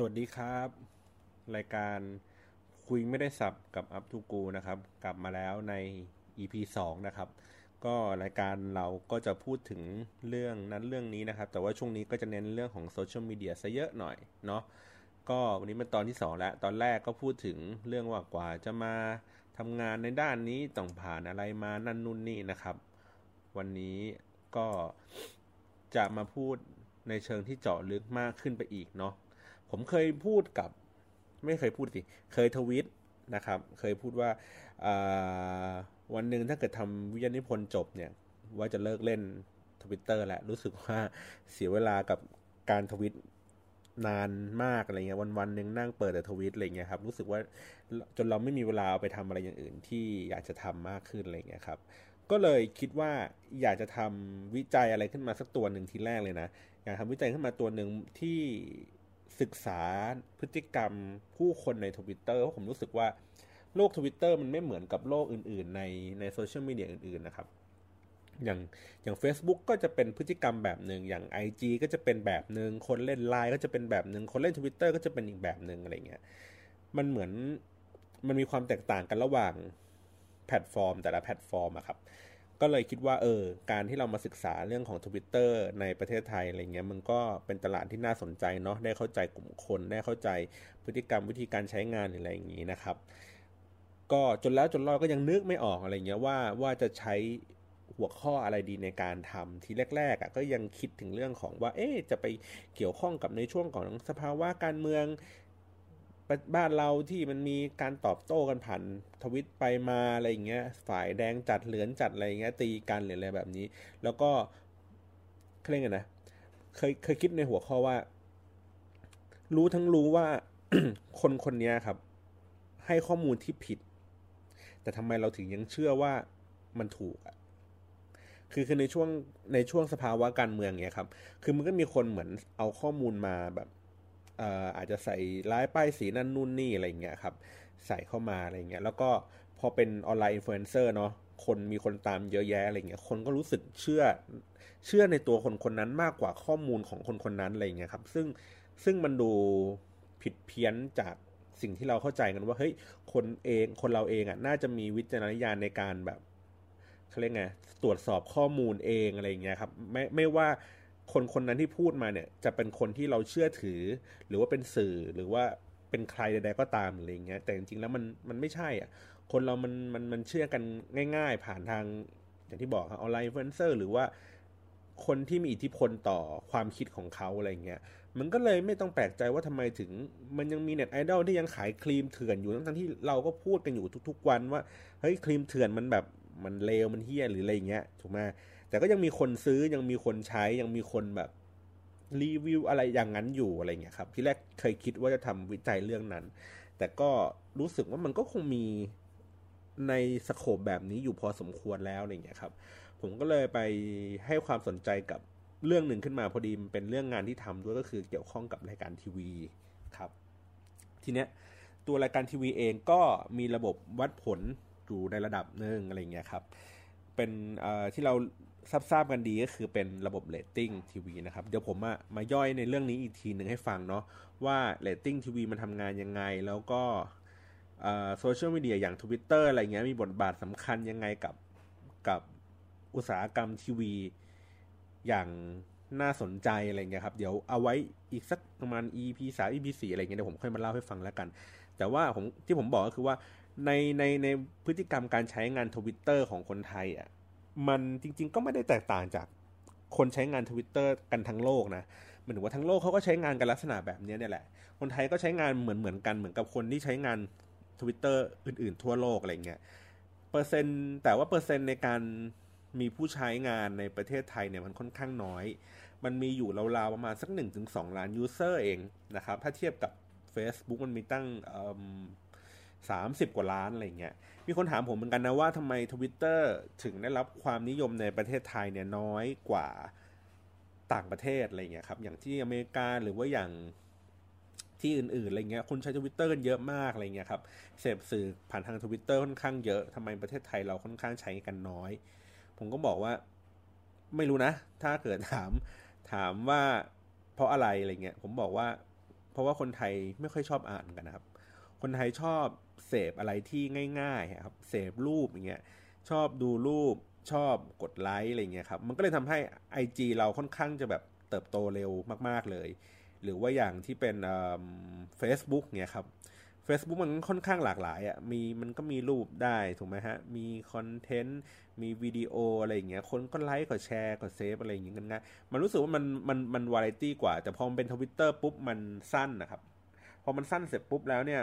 สวัสดีครับ รายการคุยไม่ได้สับกับอัพทูกูนะครับ กลับมาแล้วใน EP 2 นะครับ ก็รายการเราก็จะพูดถึงเรื่องนั้นเรื่องนี้นะครับ แต่ว่าช่วงนี้ก็จะเน้นเรื่องของโซเชียลมีเดียซะเยอะหน่อยเนาะก็วันนี้เป็นตอนที่ 2 แล้ว ตอนแรกก็พูดถึงเรื่องว่ากว่าจะมาทำงานในด้านนี้ต้องผ่านอะไรมานั่นนู่นนี่นะครับ วันนี้ก็จะมาพูดในเชิงที่เจาะลึกมากขึ้นไปอีกเนาะ ผมเคยพูดกับ ไม่เคยพูดสิ เคยทวิตนะครับ เคยพูดว่าวันหนึ่งถ้าเกิดทำวิทยานิพนธ์จบเนี่ย ว่าจะเลิกเล่นทวิตเตอร์แหละ รู้สึกว่าเสียเวลากับการทวิตนานมากอะไรเงี้ยวันวันหนึ่งนั่งเปิดแต่ทวิตอะไรเงี้ยครับรู้สึกว่าจนเราไม่มีเวลาไปทำอะไรอย่างอื่นที่อยากจะทำมากขึ้นอะไรเงี้ยครับก็เลยคิดว่าอยากจะทำวิจัยอะไรขึ้นมาสักตัวหนึ่งทีแรกเลยนะอยากทำวิจัยขึ้นมาตัวหนึ่งที่ ศึกษาพฤติกรรมผู้คนในทวิตเตอร์เพราะผมรู้สึกว่าโลกทวิตเตอร์มันไม่เหมือนกับโลกอื่น ๆ ในในโซเชียลมีเดียอื่น ๆ นะครับ อย่างอย่าง Facebook ก็จะเป็นพฤติกรรมแบบหนึ่งอย่าง IG ก็จะเป็นแบบหนึ่งคนเล่นไลน์ก็จะเป็นแบบหนึ่งคนเล่น Twitter ก็จะเป็นอีกแบบหนึ่งอะไรเงี้ยมันเหมือนมันมีความแตกต่างกันระหว่างแพลตฟอร์ม แต่ละแพลตฟอร์มอะครับ ก็เลยคิดว่าเออการที่เรามาศึกษาเรื่องของ Twitter ในประเทศไทยอะไรเงี้ยมันก็เป็นตลาดที่น่าสนใจเนาะได้เข้าใจกลุ่มคนได้เข้าใจพฤติกรรมวิธีการใช้งานอะไรอย่างนี้นะครับ ก็จนแล้วจนรอดก็ยังนึกไม่ออกอะไรเงี้ยว่าว่าจะใช้หัวข้ออะไรดีในการทำทีแรกๆอะ่ะก็ยังคิดถึงเรื่องของว่า เอ๊จะไปเกี่ยวข้องกับในช่วงของสภาวะการเมือง บ้านเราที่มันมีการตอบโต้กันผ่านทวิตไปมาอะไรอย่างเงี้ย ฝ่ายแดงจัดเหลืองจัดอะไรเงี้ยตีกันหรืออะไรแบบนี้ แล้วก็เคร่งกันนะเคยเคยคิดในหัวข้อว่า รู้ทั้งรู้ว่าคนคนนี้ครับ ให้ข้อมูลที่ผิด แต่ทำไมเราถึงยังเชื่อว่ามันถูกอะคือคือในช่วงในช่วงสภาวะการเมืองเนี้ยครับ คือมันก็มีคนเหมือนเอาข้อมูลมาแบบ อาจจะใส่ร้ายป้ายสีนั่นนู่นนี่อะไรเงี้ยครับใส่เข้ามาอะไรเงี้ยแล้วก็พอเป็นออนไลน์อินฟลูเอนเซอร์เนาะคนมีคนตามเยอะแยะอะไรเงี้ยคนก็รู้สึกเชื่อเชื่อในตัวคนคนนั้นมากกว่าข้อมูลของคนคนนั้นอะไรเงี้ยครับซึ่งซึ่งมันดูผิดเพี้ยนจากสิ่งที่เราเข้าใจกันว่าเฮ้ยคนเองคนเราเองอะน่าจะมีวิจารณญาณในการแบบเขาเรียกไงตรวจสอบข้อมูลเองอะไรเงี้ยครับไม่ไม่ว่า คนคนนั้นที่พูดมาเนี่ย จะเป็นคนที่เราเชื่อถือ หรือว่าเป็นสื่อหรือว่าเป็นใครใดๆก็ตามอะไรเงี้ยแต่จริงๆแล้วมันมันไม่ใช่อะคนเรามันมันมันเชื่อกันง่าย ๆ ผ่านทางอย่างที่บอกครับออนไลน์อินฟลูเอนเซอร์หรือว่าคนที่มีอิทธิพลต่อความคิดของเขาอะไรเงี้ย มันก็เลยไม่ต้องแปลกใจว่าทำไมถึง มันยังมีเน็ตไอดอลที่ยังขายครีมเถื่อนอยู่ทั้งที่เราก็พูดกันอยู่ทุก ๆ วันว่าเฮ้ยครีมเถื่อนมันแบบมันเลวมันเฮี้ยหรืออะไรเงี้ยถูกไหม แต่ก็ยังมีคนซื้อยังมีคนใช้ยังมีคนแบบรีวิวอะไรอย่างนั้นอยู่อะไรเงี้ยครับ ที่แรกเคยคิดว่าจะทำวิจัยเรื่องนั้น แต่ก็รู้สึกว่ามันก็คงมีในสโคปแบบนี้อยู่พอสมควรแล้วอะไรเงี้ยครับ ผมก็เลยไปให้ความสนใจกับเรื่องหนึ่งขึ้นมาพอดีมันเป็นเรื่องงานที่ทำด้วยก็คือเกี่ยวข้องกับรายการทีวีครับ ทีเนี้ยตัวรายการทีวีเองก็มีระบบวัดผลอยู่ในระดับหนึ่งอะไรเงี้ยครับ เป็นที่เรา ทราบกันดีก็คือเป็นระบบเรตติ้งทีวีนะครับ เดี๋ยวผมมามาย่อยในเรื่องนี้อีกทีหนึ่งให้ฟังเนาะว่าเรตติ้งทีวีมันทำงานยังไง แล้วก็โซเชียลมีเดียอย่าง Twitter อะไรเงี้ยมีบทบาทสำคัญยังไงกับกับอุตสาหกรรมทีวี อย่างน่าสนใจอะไรเงี้ยครับ เดี๋ยวเอาไว้อีกสักประมาณ EP สาม EP สี่อะไรเงี้ยเดี๋ยวผมค่อยมาเล่าให้ฟังแล้วกัน แต่ว่าผมที่ผมบอกก็คือว่าในในในพฤติกรรมการใช้งานทวิตเตอร์ของคนไทยอะ มันจริง ๆ ก็ไม่ได้แตกต่างจากคนใช้งานทวิตเตอร์กันทั้งโลกนะหมายถึงว่าทั้งโลกเขาก็ใช้งานกันลักษณะแบบนี้เนี่ยแหละ คนไทยก็ใช้งานเหมือนเหมือนกันเหมือนกับคนที่ใช้งานทวิตเตอร์อื่น ๆ ทั่วโลกอะไรเงี้ยเปอร์เซ็นต์แต่ว่าเปอร์เซ็นต์ในการมีผู้ใช้งานในประเทศไทยเนี่ยมันค่อนข้างน้อย มันมีอยู่ราวๆประมาณสัก 1-2 ล้าน user เองนะครับ ถ้าเทียบกับ Facebook มันมีตั้ง สามสิบกว่าล้านอะไรเงี้ย มีคนถามผมเหมือนกันนะว่าทำไมทวิตเตอร์ถึงได้รับความนิยมในประเทศไทยเนี่ยน้อยกว่าต่างประเทศอะไรเงี้ยครับ อย่างที่อเมริกาหรือว่าอย่างที่อื่นๆอะไรเงี้ย คนใช้ทวิตเตอร์กันเยอะมากอะไรเงี้ยครับ เสพสื่อผ่านทางทวิตเตอร์ค่อนข้างเยอะทำไมประเทศไทยเราค่อนข้างใช้กันน้อย ผมก็บอกว่าไม่รู้นะ ถ้าเกิดถามถามว่าเพราะอะไรอะไรเงี้ย ผมบอกว่า เพราะว่าคนไทยไม่ค่อยชอบอ่านกันนะครับ คนไทยชอบ เสพอะไรที่ง่ายๆครับเสพรูปอย่างเงี้ยชอบดูรูปชอบกดไลค์อะไรเงี้ยครับมันก็เลยทำให้ IG เราค่อนข้างจะแบบเติบโตเร็วมาก ๆ เลย หรือว่าอย่างที่เป็นเฟซบุ๊กเนี่ยครับ Facebook มันค่อนข้างหลากหลายอะ่ะมีมันก็มีรูปได้ถูกไหมฮะ มีcontent มีวิดีโออะไรอย่างเงี้ยคนก็ไลค์ก็แชร์ก็ save อะไรอย่างเงี้ยกันง่ายมันรู้สึกว่ามันมันมันวาไรตี้กว่า แต่พอมันเป็นทวิตเตอร์ปุ๊บมันสั้นนะครับ พอมันสั้นเสร็จปุ๊บแล้วเนี่ย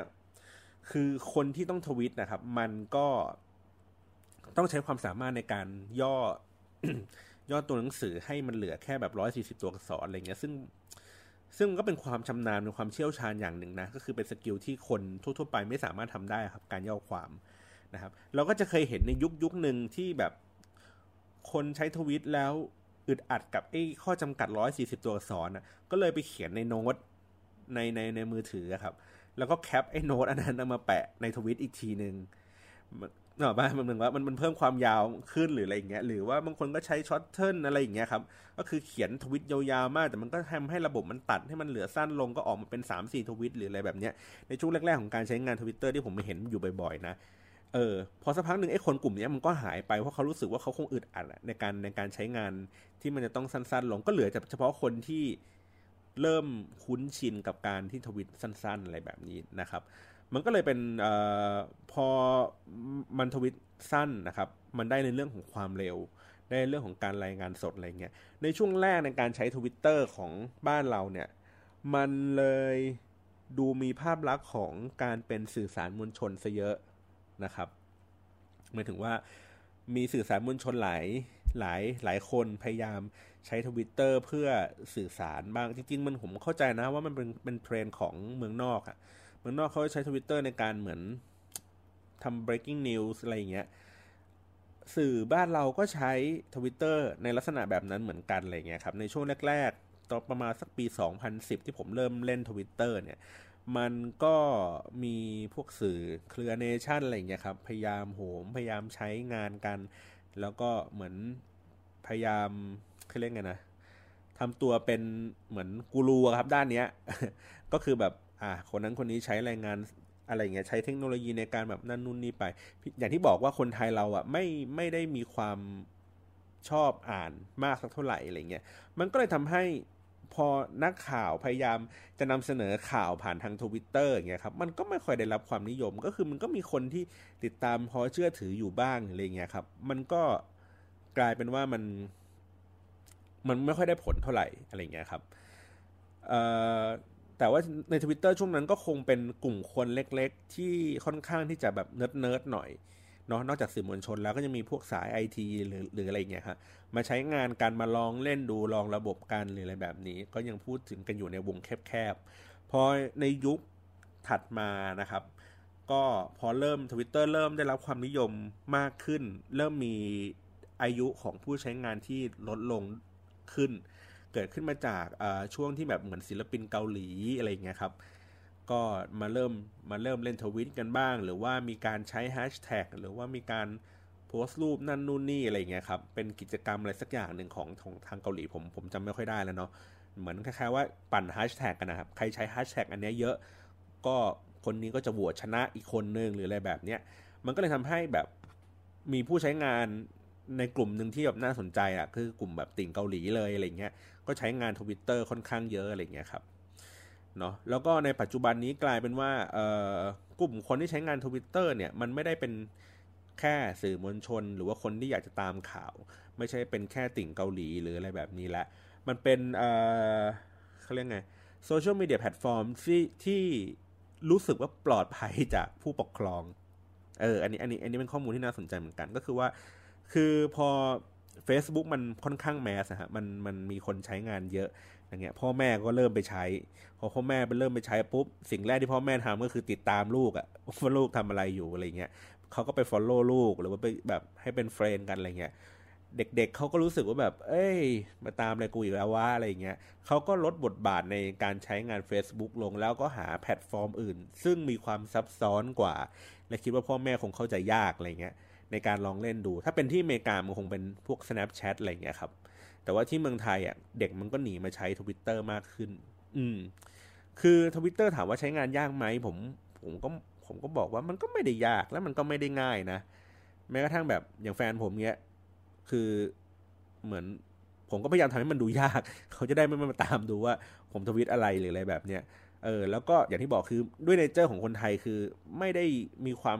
คือคนที่ต้องทวิตนะครับ มันก็ต้องใช้ความสามารถในการย่อย่อตัวหนังสือให้มันเหลือแค่แบบร้อยสี่สิบตัวอักษรอะไรเงี้ย ซึ่งซึ่งก็เป็นความชำนาญเป็นความเชี่ยวชาญอย่างหนึ่งนะ ก็คือเป็น skill ที่คนทั่วๆไปไม่สามารถทำได้ครับ การย่อความนะครับ เราก็จะเคยเห็นในยุคยุคหนึ่งที่แบบคนใช้ทวิตแล้วอึดอัดกับไอ้ข้อจำกัดร้อยสี่สิบตัวอักษรนะก็เลยไปเขียนในโน้ตในในในมือถือครับ แล้วก็ cap ไอ้โน้ตอันนั้นมาแปะในทวิตอีกทีหนึ่งเนอะบ้ามันเหมือนว่ามันมันเพิ่มความยาวขึ้นหรืออะไรอย่างเงี้ยหรือว่าบางคนก็ใช้ shorten อะไรอย่างเงี้ยครับก็คือเขียนทวิตยาวๆมาก แต่มันก็ทำให้ระบบมันตัดให้มันเหลือสั้นลงก็ออกมาเป็น 3 4 ทวิตหรืออะไรแบบเนี้ยในช่วงแรกๆของการใช้งานทวิตเตอร์ที่ผมเห็นอยู่บ่อยๆนะเออพอสักพักหนึ่งไอ้คนกลุ่มนี้มันก็หายไปเพราะเขารู้สึกว่าเขาคงอึดอัดในการในการใช้งานที่มันจะต้องสั้นๆ ลงก็เหลือเฉพาะคนที่ เริ่มคุ้นชินกับการที่ทวิตสั้น ๆ อะไรแบบนี้นะครับ มันก็เลยเป็นอพอมันทวิตสั้นนะครับ มันได้ในเรื่องของความเร็ว ได้เรื่องของการรายงานสดอะไรเงี้ย ในช่วงแรกในการใช้ทวิตเตอร์ของบ้านเราเนี่ย มันเลยดูมีภาพลักษณ์ของการเป็นสื่อสารมวลชนซะเยอะนะครับหมายถึงว่ามีสื่อสารมวลชนหลาย หลายหลายคนพยายามใช้ทวิตเตอร์เพื่อสื่อสารบ้างจริง ๆ มันผมเข้าใจนะว่ามันเป็นเป็นเทรนด์ของเมืองนอกอะเมืองนอกเขาใช้ทวิตเตอร์ในการเหมือนทำ breaking news อะไรอย่างเงี้ยสื่อบ้านเราก็ใช้ทวิตเตอร์ในลักษณะแบบนั้นเหมือนกันอะไรเงี้ยครับในช่วงแรกๆตอนประมาณสักปี 2010 ที่ผมเริ่มเล่นทวิตเตอร์เนี่ยมันก็มีพวกสื่อเครือเนชั่นอะไรเงี้ยครับ พยายามโหม พยายามใช้งานกัน แล้วก็เหมือนพยายามเขาเรียกไงนะทำตัวเป็นเหมือนกูรูครับด้านเนี้ย ก็คือแบบอะคนนั้นคนนี้ใช้แรงงานอะไรเงี้ยใช้เทคโนโลยีในการแบบนั่นนู่นนี่ไป อย่างที่บอกว่าคนไทยเราอะไม่ไม่ได้มีความชอบอ่านมากสักเท่าไหร่อะไรเงี้ยมันก็เลยทำให้ พอนักข่าวพยายามจะนำเสนอข่าวผ่านทางทวิตเตอร์อย่างเงี้ยครับมันก็ไม่ค่อยได้รับความนิยม ก็คือมันก็มีคนที่ติดตามพอเชื่อถืออยู่บ้างอะไรเงี้ยครับ มันก็กลายเป็นว่ามัน มันไม่ค่อยได้ผลเท่าไหร่อะไรเงี้ยครับแต่ว่าในทวิตเตอร์ช่วงนั้นก็คงเป็นกลุ่มคนเล็ก ๆ ที่ค่อนข้างที่จะแบบ nerd nerd หน่อย เนาะนอกจากสื่อมวลชนแล้วก็จะมีพวกสายไอทีหรือหรืออะไรเงี้ยครับมาใช้งานการมาลองเล่นดูลองระบบกันหรืออะไรแบบนี้ ก็ยังพูดถึงกันอยู่ในวงแคบๆพอในยุคถัดมานะครับ ก็พอเริ่มทวิตเตอร์เริ่มได้รับความนิยมมากขึ้น เริ่มมีอายุของผู้ใช้งานที่ลดลงขึ้น เกิดขึ้นมาจากช่วงที่แบบเหมือนศิลปินเกาหลีอะไรเงี้ยครับ ก็มาเริ่มมาเริ่มเล่นทวิตกันบ้าง หรือว่ามีการใช้แฮชแท็กหรือว่ามีการโพสต์รูปนั่นนู่นนี่อะไรเงี้ยครับ เป็นกิจกรรมอะไรสักอย่างหนึ่งของของทางเกาหลีผมผมจำไม่ค่อยได้แล้วเนาะเหมือนคล้ายๆว่าปั่นแฮชแท็กกันนะครับ ใครใช้แฮชแท็กอันนี้เยอะ ก็คนนี้ก็จะโหวตชนะอีกคนนึงหรืออะไรแบบเนี้ยมันก็เลยทำให้แบบมีผู้ใช้งานในกลุ่มหนึ่งที่แบบน่าสนใจอะคือกลุ่มแบบติ่งเกาหลีเลยอะไรเงี้ยก็ใช้งานทวิตเตอร์ค่อนข้างเยอะอะไรเงี้ยครับ เนาะแล้วก็ในปัจจุบันนี้กลายเป็นว่ากลุ่มคนที่ใช้งานทวิตเตอร์เนี่ยมันไม่ได้เป็นแค่สื่อมวลชน หรือว่าคนที่อยากจะตามข่าว ไม่ใช่เป็นแค่ติ่งเกาหลีหรืออะไรแบบนี้ละ มันเป็นเอ่อเขาเรียกไงโซเชียลมีเดียแพลตฟอร์มที่ที่รู้สึกว่าปลอดภัยจากผู้ปกครอง เออ อันนี้ อันนี้ อันนี้เป็นข้อมูลที่น่าสนใจเหมือนกัน ก็คือว่า คือพอ Facebook มันค่อนข้าง mass ฮะ มัน มันมีคนใช้งานเยอะ อย่างเงี้ยพ่อแม่ก็เริ่มไปใช้ พอพ่อแม่ไปเริ่มไปใช้ปุ๊บสิ่งแรกที่พ่อแม่ทำก็คือติดตามลูกอะว่าลูกทำอะไรอยู่อะไรเงี้ยเขาก็ไป follow ลูกหรือว่าไปแบบให้เป็น friend กันอะไรเงี้ยเด็กๆเขาก็รู้สึกว่าแบบ เอ้ย มาตามอะไรกูอีกแล้ววะอะไรเงี้ยเขาก็ลดบทบาทในการใช้งาน Facebook ลงแล้วก็หาแพลตฟอร์มอื่น ซึ่งมีความซับซ้อนกว่า และคิดว่าพ่อแม่คงเข้าใจยากอะไรเงี้ยในการลองเล่นดู ถ้าเป็นที่อเมริกามันคงเป็นพวก Snapchat อะไรเงี้ยครับ แต่ว่าที่เมืองไทยอะเด็กมันก็หนีมาใช้ Twitter มากขึ้น อืม คือทวิตเตอร์ถามว่าใช้งานยากไหมผม ผมก็ผมก็บอกว่ามันก็ไม่ได้ยากแล้วมันก็ไม่ได้ง่ายนะ แม้กระทั่งแบบอย่างแฟนผมเนี้ย คือเหมือน ผมก็พยายามทำให้มันดูยาก เขาจะได้ไม่มาตามดูว่า ผมทวิตอะไรหรืออะไรแบบเนี้ยเออแล้วก็อย่างที่บอกคือด้วย nature ของคนไทยคือไม่ได้มีความ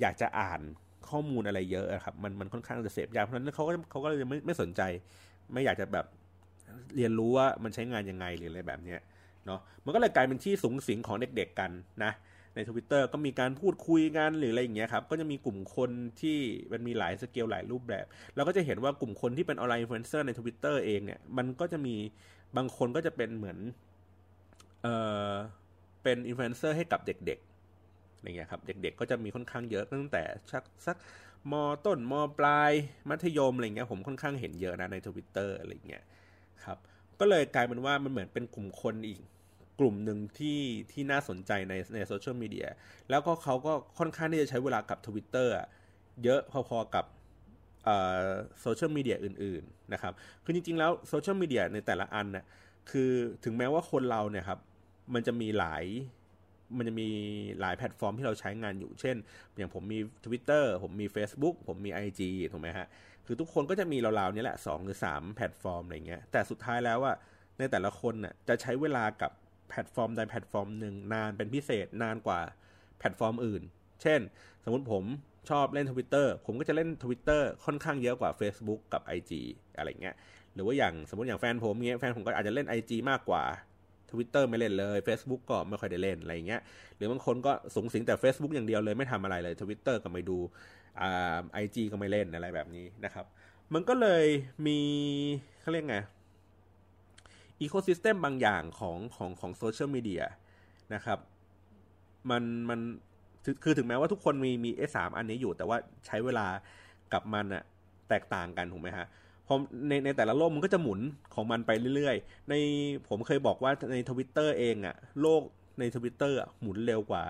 อยากจะอ่าน ข้อมูลอะไรเยอะครับมันมันค่อนข้างจะเสพยากเพราะฉะนั้นเขาก็เขาก็เลยไม่ไม่สนใจ ไม่อยากจะแบบเรียนรู้ว่ามันใช้งานยังไงหรืออะไรแบบเนี้ยเนาะมันก็เลยกลายเป็นที่สุงสิงของเด็กๆกันนะในทวิตเตอร์ก็มีการพูดคุยกันหรืออะไรอย่างเงี้ยครับ ก็จะมีกลุ่มคนที่มันมีหลายสเกลหลายรูปแบบ เราก็จะเห็นว่ากลุ่มคนที่เป็นออนไลน์อินฟลูเอนเซอร์ในทวิตเตอร์เองเนี่ย มันก็จะมีบางคนก็จะเป็นเหมือน เอ่อ เป็นอินฟลูเอนเซอร์ให้กับเด็กๆ อะไรเงี้ยครับเด็กๆก็จะมีค่อนข้างเยอะตั้งแต่ชักสักมต้นมปลายมัธยมอะไรเงี้ยผมค่อนข้างเห็นเยอะนะในทวิตเตอร์อะไรเงี้ยครับก็เลยกลายเป็นว่ามันเหมือนเป็นกลุ่มคนอีกกลุ่มหนึ่งที่ที่น่าสนใจในในโซเชียลมีเดียแล้วก็เขาก็ค่อนข้างที่จะใช้เวลากับ Twitter เยอะพอๆกับโซเชียลมีเดียอื่นๆนะครับ คือจริงๆแล้วโซเชียลมีเดียในแต่ละอันน่ะคือถึงแม้ว่าคนเราเนี่ยครับ มันจะมีหลาย มันจะมีหลายแพลตฟอร์มที่เราใช้งานอยู่เช่น อย่างผมมี Twitter ผมมี Facebook ผมมี IG ถูกไหมฮะ คือทุกคนก็จะมีราวๆนี้แหละ 2 หรือ 3 แพลตฟอร์มอะไรเงี้ย แต่สุดท้ายแล้วว่าในแต่ละคนน่ะจะใช้เวลากับแพลตฟอร์มใดแพลตฟอร์มหนึ่งนานเป็นพิเศษนานกว่าแพลตฟอร์มอื่น เช่น สมมติผมชอบเล่น Twitter ผมก็จะเล่น Twitter ค่อนข้างเยอะกว่า Facebook กับ IG อะไรเงี้ย หรือว่าอย่างสมมติอย่างแฟนผมเงี้ยแฟนผมก็อาจจะเล่น IG มากกว่า Twitter ไม่เล่นเลย Facebook ก็ไม่ค่อยได้เล่นอะไรเงี้ยหรือบางคนก็สุงสิงแต่ Facebook อย่างเดียวเลยไม่ทำอะไรเลย Twitter ก็ไม่ดูอ่า IG ก็ไม่เล่นอะไรแบบนี้นะครับ มันก็เลยมีเขาเรียกไง ecosystem บางอย่างของของของโซเชียลมีเดียนะครับ มันมันคือถึงแม้ว่าทุกคนมีมีเอสามอันนี้อยู่ แต่ว่าใช้เวลากับมันอะแตกต่างกันถูกไหมฮะ พอในในแต่ละโลกมันก็จะหมุนของมันไปเรื่อยๆ ในผมเคยบอกว่าในทวิตเตอร์เองอะโลกในทวิตเตอร์หมุนเร็วกว่า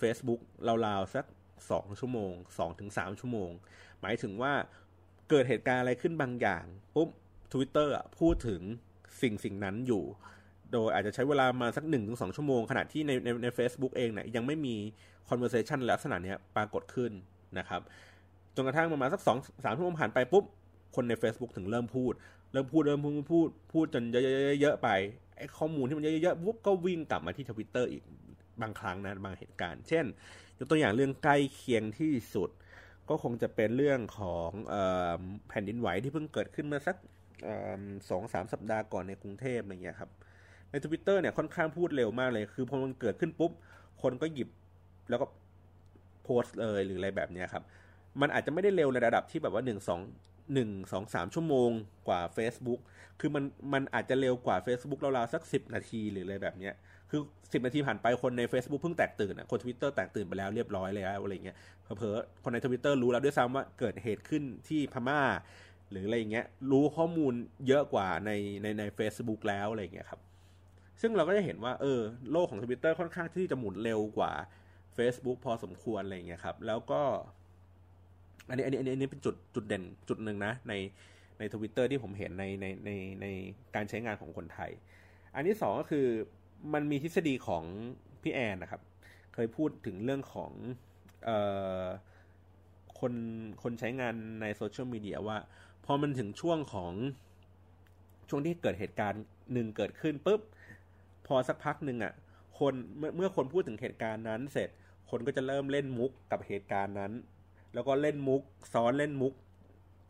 Facebook ราวๆสักสองชั่วโมงสองถึงสามชั่วโมง หมายถึงว่าเกิดเหตุการณ์อะไรขึ้นบางอย่างปุ๊บทวิตเตอร์พูดถึงสิ่งสิ่งนั้นอยู่ โดยอาจจะใช้เวลามาสักหนึ่งถึงสองชั่วโมง ขณะที่ในในใน a c e b o o k เองเนี่ยยังไม่มี conversation ลักษณะนี้ปรากฏขึ้นนะครับจนกระทั่งประมาณสักสองสามชั่วโมงผ่านไปปุ๊บ คนใน Facebook ถึงเริ่มพูด เริ่มพูดเริ่มพูดพูดพูดจนเยอะๆไปไอ้ข้อมูลที่มันเยอะๆปุ๊บก็วิ่งกลับมาที่ทวิตเตอร์อีกบางครั้งนะบางเหตุการณ์ เช่น ยกตัวอย่างเรื่องใกล้เคียงที่สุด ก็คงจะเป็นเรื่องของแผ่นดินไหวที่เพิ่งเกิดขึ้นเมื่อสักสองสามสัปดาห์ก่อนในกรุงเทพอะไรเงี้ยครับ ในทวิตเตอร์เนี่ยค่อนข้างพูดเร็วมากเลย คือพอมันเกิดขึ้นปุ๊บ คนก็หยิบแล้วก็โพสต์เลยหรืออะไรแบบเนี้ยครับ มันอาจจะไม่ได้เร็วในระดับที่แบบว่าหนึ่งสอง หนึ่งสองสามชั่วโมงกว่า Facebook คือมันมันอาจจะเร็วกว่า Facebook ราวๆสักสิบนาทีหรืออะไรแบบเนี้ยคือสิบนาทีผ่านไปคนใน Facebook เพิ่งแตกตื่นอะคนทวิตเตอร์แตกตื่นไปแล้วเรียบร้อยแล้วอะไรเงี้ยเผลอๆคนในทวิตเตอร์รู้แล้วด้วยซ้ำว่าเกิดเหตุขึ้นที่พม่า หรืออะไรเงี้ยรู้ข้อมูลเยอะกว่าในในใน Facebook แล้วอะไรเงี้ยครับซึ่งเราก็จะเห็นว่าเออโลกของ Twitter ค่อนข้างที่จะหมุนเร็วกว่า Facebook พอสมควรอะไรเงี้ยครับแล้วก็ อันนี้อันนี้อันนี้เป็นจุดจุดเด่นจุดหนึ่งนะ ในในทวิตเตอร์ที่ผมเห็นในในในในการใช้งานของคนไทย อันที่สองก็คือมันมีทฤษฎีของพี่แอนนะครับ เคยพูดถึงเรื่องของเอ่อคนคนใช้งานในโซเชียลมีเดียว่า พอมันถึงช่วงของช่วงที่เกิดเหตุการณ์หนึ่งเกิดขึ้นปุ๊บ พอสักพักหนึ่งอะ คนเมื่อเมื่อคนพูดถึงเหตุการณ์นั้นเสร็จ คนก็จะเริ่มเล่นมุกกับเหตุการณ์นั้น แล้วก็เล่นมุกซ้อนเล่นมุก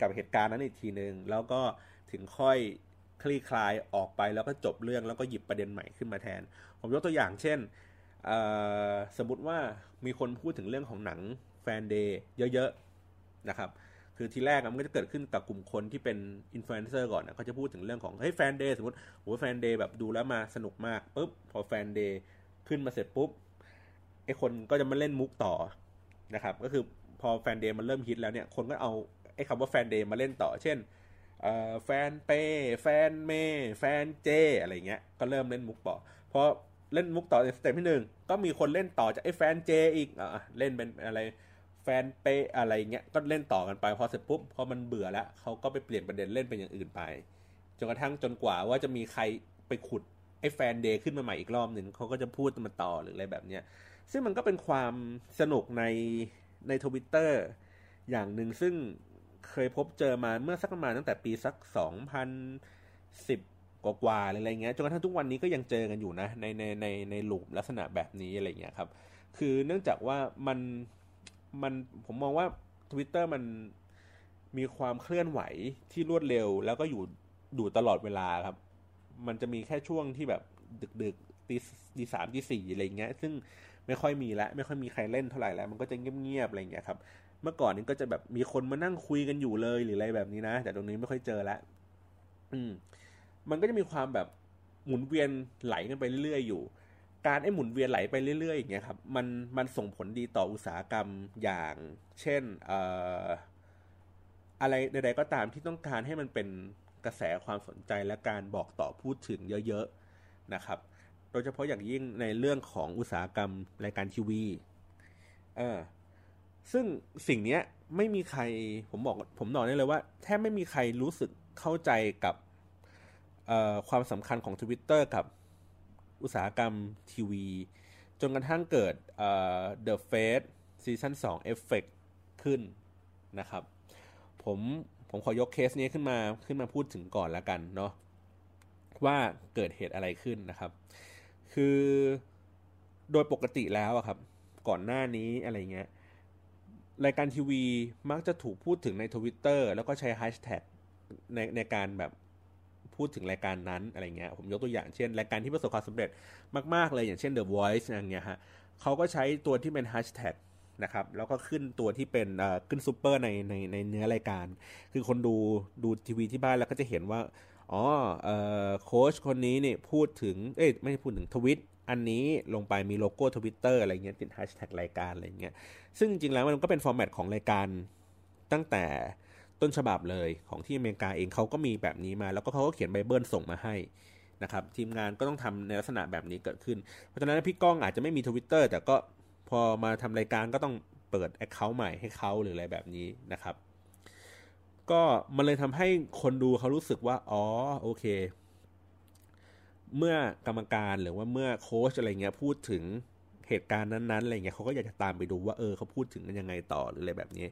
กับเหตุการณ์นั้นอีกทีหนึ่งแล้วก็ถึงค่อยคลี่คลายออกไปแล้วก็จบเรื่องแล้วก็หยิบประเด็นใหม่ขึ้นมาแทน ผมยกตัวอย่างเช่นสมมติว่ามีคนพูดถึงเรื่องของหนังแฟนเดย์เยอะๆนะครับ คือทีแรกมันก็จะเกิดขึ้นกับกลุ่มคนที่เป็นอินฟลูเอนเซอร์ก่อนนะเขาจะพูดถึงเรื่องของเฮ้ยแฟนเดย์สมมติโอ้แฟนเดย์แบบดูแล้วมาสนุกมากปุ๊บพอแฟนเดย์ขึ้นมาเสร็จปุ๊บไอ้คนก็จะมาเล่นมุกต่อนะครับ ก็คือ พอแฟนเดย์มันเริ่มฮิตแล้วเนี่ย คนก็เอาไอ้คำว่าแฟนเดย์มาเล่นต่อ เช่นแฟนเป้แฟนเมแฟนเจ อะไรเงี้ย ก็เริ่มเล่นมุกต่อพอเล่นมุกต่อใน step ที่หนึ่งก็มีคนเล่นต่อจากไอ้แฟนเจอีกอะเล่นเป็นอะไรแฟนเป้อะไรเงี้ยก็เล่นต่อกันไปพอเสร็จปุ๊บพอมันเบื่อแล้วเขาก็ไปเปลี่ยนประเด็นเล่นเป็นอย่างอื่นไปจนกระทั่งจนกว่าว่าจะมีใครไปขุดไอ้แฟนเดย์ขึ้นมาใหม่อีกรอบหนึ่งเขาก็จะพูดมาต่อหรืออะไรแบบเนี้ยซึ่งมันก็เป็นความสนุกใน ในทวิตเตอร์อย่างหนึ่งซึ่งเคยพบเจอมาเมื่อสักประมาณตั้งแต่ปีสักสองพันสิบกว่าๆอะไรเงี้ยจนกระทั่งทุกวันนี้ก็ยังเจอกันอยู่นะในในในในลูปลักษณะแบบนี้อะไรเงี้ยครับ คือเนื่องจากว่ามันมันผมมองว่า Twitter มันมีความเคลื่อนไหวที่รวดเร็ว แล้วก็อยู่ดูตลอดเวลาครับ มันจะมีแค่ช่วงที่แบบดึกๆตีตีสามตีสี่อะไรเงี้ย ซึ่ง ไม่ค่อยมีและไม่ค่อยมีใครเล่นเท่าไหร่แล้ว มันก็จะเงียบๆอะไรเงี้ยครับเมื่อก่อนนี้ก็จะแบบมีคนมานั่งคุยกันอยู่เลยหรืออะไรแบบนี้นะ แต่ตรงนี้ไม่ค่อยเจอละอืม มันก็จะมีความแบบหมุนเวียนไหลกันไปเรื่อยๆอยู่ การไอ้หมุนเวียนไหลไปเรื่อยๆอย่างเงี้ยครับ มันมันส่งผลดีต่ออุตสาหกรรมอย่าง เช่นเอ่ออะไรใดๆก็ตามที่ต้องการให้มันเป็นกระแสความสนใจและการบอกต่อพูดถึงเยอะ ๆ นะครับ โดยเฉพาะอย่างยิ่งในเรื่องของอุตสาหกรรมรายการทีวีเออซึ่งสิ่งเนี้ยไม่มีใครผมบอกผมบอกได้เลยว่า แทบไม่มีใครรู้สึกเข้าใจกับความสำคัญของ Twitter กับอุตสาหกรรมทีวี จนกระทั่งเกิด The Face ซีซั่น2 Effect ขึ้นนะครับ ผมผมขอยกเคสนี้ขึ้นมาขึ้นมาพูดถึงก่อนแล้วกันเนาะว่าเกิดเหตุอะไรขึ้นนะครับ คือโดยปกติแล้วอะครับ ก่อนหน้านี้อะไรเงี้ยรายการทีวีมักจะถูกพูดถึงในทวิตเตอร์แล้วก็ใช้แฮชแท็กในในการแบบพูดถึงรายการนั้นอะไรเงี้ยผมยกตัวอย่างเช่น รายการที่ประสบความสำเร็จมาก ๆ เลยอย่างเช่น The Voice อะไรเงี้ยฮะเขาก็ใช้ตัวที่เป็นแฮชแท็กนะครับแล้วก็ขึ้นตัวที่เป็นขึ้นซูเปอร์ในในในเนื้อรายการ คือคนดูดูทีวีที่บ้านแล้วก็จะเห็นว่า อ๋อโค้ชคนนี้เนี่ยพูดถึง เอ้ยไม่ใช่พูดถึงทวิตอันนี้ลงไปมีโลโก้ทวิตเตอร์อะไรเงี้ยติดแฮชแท็กรายการอะไรเงี้ยซึ่งจริงแล้วมันก็เป็น format ของรายการตั้งแต่ต้นฉบับเลยของที่อเมริกาเองเขาก็มีแบบนี้มา แล้วก็เขาก็เขียนไบเบิลส่งมาให้นะครับทีมงานก็ต้องทำในลักษณะแบบนี้เกิดขึ้น เพราะฉะนั้นพี่ก้องอาจจะไม่มีทวิตเตอร์แต่ก็พอมาทำรายการก็ต้องเปิด account ใหม่ให้เขาหรืออะไรแบบนี้นะครับ ก็มันเลยทำให้คนดูเขารู้สึกว่า อ๋อ โอเค เมื่อกรรมการหรือว่าเมื่อโค้ชอะไรเงี้ยพูดถึงเหตุการณ์นั้นๆอะไรเงี้ยเขาก็อยากจะตามไปดูว่าเออเขาพูดถึงกันยังไงต่อหรืออะไรแบบนี้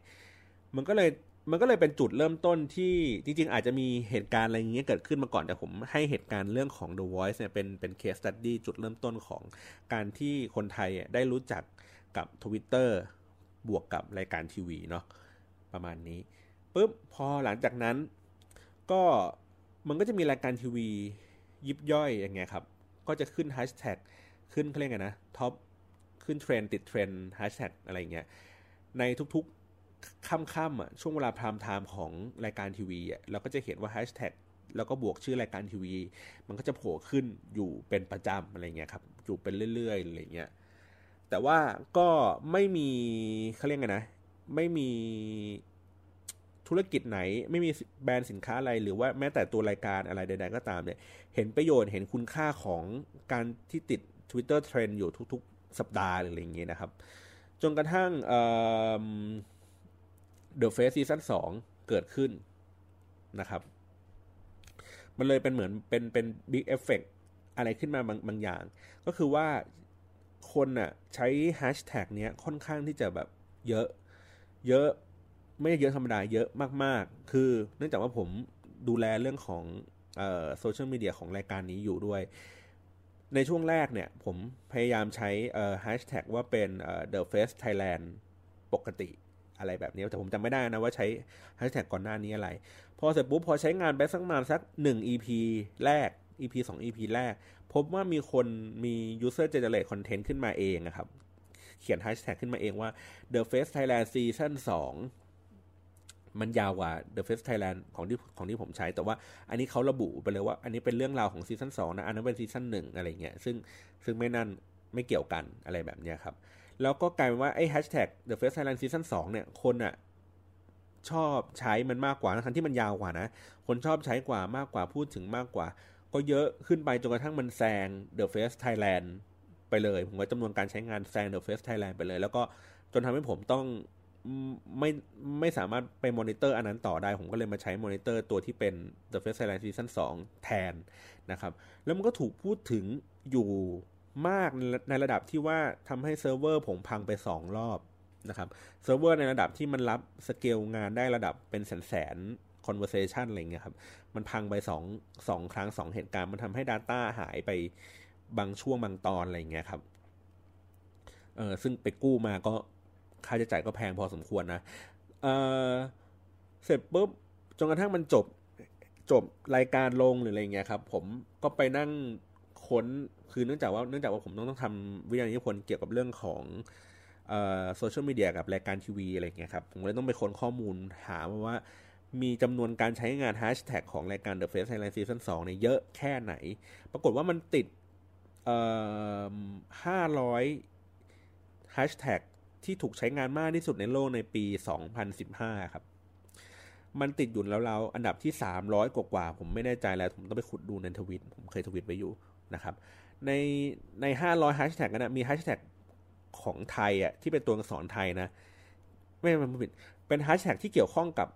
มันก็เลยมันก็เลยเป็นจุดเริ่มต้นที่จริง ๆ อาจจะมีเหตุการณ์อะไรเงี้ยเกิดขึ้นมาก่อนแต่ผมให้เหตุการณ์เรื่องของ The Voice เนี่ยเป็นเป็น case study จุดเริ่มต้นของการที่คนไทยได้รู้จักกับ Twitter บวกกับรายการทีวีเนาะประมาณนี้ ปุ๊บพอหลังจากนั้น ก็มันก็จะมีรายการทีวียิบย่อยอย่างเงี้ยครับ ก็จะขึ้นแฮชแท็กขึ้นเขาเรียกไงนะ top ขึ้นเทรนติดเทรนแฮชแท็กอะไรเงี้ยในทุกๆค่ำๆอะช่วงเวลาพรามไทม์ของรายการทีวีอะเราก็จะเห็นว่าแฮชแท็กแล้วก็บวกชื่อรายการทีวี มันก็จะโผล่ขึ้นอยู่เป็นประจำอะไรเงี้ยครับอยู่เป็นเรื่อยๆอะไรเงี้ยแต่ว่าก็ไม่มีเขาเรียกไงนะ ไม่มี ธุรกิจไหนไม่มีแบรนด์สินค้าอะไรหรือว่าแม้แต่ตัวรายการอะไรใด ๆ ก็ตามเนี่ย เห็นประโยชน์เห็นคุณค่าของการที่ติด Twitter Trend อยู่ทุก ๆ สัปดาห์หรืออะไรอย่างเงี้ยนะครับ จนกระทั่ง The Face season สองเกิดขึ้นนะครับ มันเลยเป็นเหมือนเป็นเป็น big effect อะไรขึ้นมาบางบางอย่าง ก็คือว่าคนน่ะใช้แฮชแท็กเนี้ยค่อนข้างที่จะแบบเยอะ เยอะ ไม่เยอะธรรมดาเยอะมากๆ คือเนื่องจากว่าผมดูแลเรื่องของโซเชียลมีเดียของรายการนี้อยู่ด้วย ในช่วงแรกเนี่ย ผมพยายามใช้แฮชแท็กว่าเป็น The Face Thailand ปกติอะไรแบบนี้ แต่ผมจำไม่ได้นะว่าใช้แฮชแท็กก่อนหน้านี้อะไร พอเสร็จปุ๊บ พอใช้งานไปสักมาสัก 1 EP แรก EP 2 EP แรก พบว่ามีคนมี user generate content ขึ้นมาเองนะครับ เขียนแฮชแท็กขึ้นมาเองว่า The Face Thailand Season 2 มันยาวกว่า The Face Thailand ของที่ของที่ผมใช้ แต่ว่าอันนี้เขาระบุไปเลยว่า อันนี้เป็นเรื่องราวของซีซั่น2นะ อันนั้นเป็นซีซั่น1อะไรเงี้ย ซึ่งซึ่งไม่นั่นไม่เกี่ยวกันอะไรแบบเนี้ยครับ แล้วก็กลายเป็นว่าไอ้แฮชแท็ก The First Thailand Season 2เนี่ย คนอะชอบใช้มันมากกว่าทั้งที่มันยาวกว่านะ คนชอบใช้กว่ามากกว่าพูดถึงมากกว่า ก็เยอะขึ้นไปจนกระทั่งมันแซง The First Thailand ไปเลย ผมว่าจำนวนการใช้งานแซง The First Thailand ไปเลย แล้วก็จนทำให้ผมต้อง ไม่ไม่สามารถไปมอนิเตอร์อันนั้นต่อได้ ผมก็เลยมาใช้มอนิเตอร์ตัวที่เป็น The Face Thailand Season 2 แทนนะครับ แล้วมันก็ถูกพูดถึงอยู่มากในระดับที่ว่าทำให้เซิร์ฟเวอร์ผมพังไป 2 รอบนะครับ เซิร์ฟเวอร์ในระดับที่มันรับสเกลงานได้ระดับเป็นแสนแสน conversation อะไรเงี้ยครับ มันพังไปสองสองครั้งสองเหตุการณ์ มันทำให้ Data หายไปบางช่วงบางตอนอะไรเงี้ยครับ เออซึ่งไปกู้มาก็ ค่าใช้จ่ายก็แพงพอสมควรนะเเสร็จปุ๊บจนกระทั่งมันจบจบรายการลงหรืออะไรเงี้ยครับ ผมก็ไปนั่งค้นคือเนื่องจากว่าเนื่องจากว่าผมต้องต้องทำวิทยานิพนธ์เกี่ยวกับเรื่องของโซเชียลมีเดียกับรายการทีวีอะไรเงี้ยครับ ผมเลยต้องไปค้นข้อมูลหาว่ามีจำนวนการใช้งานแฮชแท็กของรายการ The Face Thailand Season 2เนี่ยเยอะแค่ไหน ปรากฏว่ามันติดห้าร้อยแฮชแท็ก ที่ถูกใช้งานมากที่สุดในโลกในปี 2015 ครับ มันติดอยู่แล้วเราอันดับที่ 300 กว่าๆผมไม่แน่ใจแล้ว ผมต้องไปขุดดูในทวิต ผมเคยทวิตไว้อยู่นะครับ ในใน 500แฮชแท็กนะมีแฮชแท็กของไทยอะที่เป็นตัวอักษรไทยนะ ไม่ไม่ผิดเป็นแฮชแท็กที่เกี่ยวข้องกับ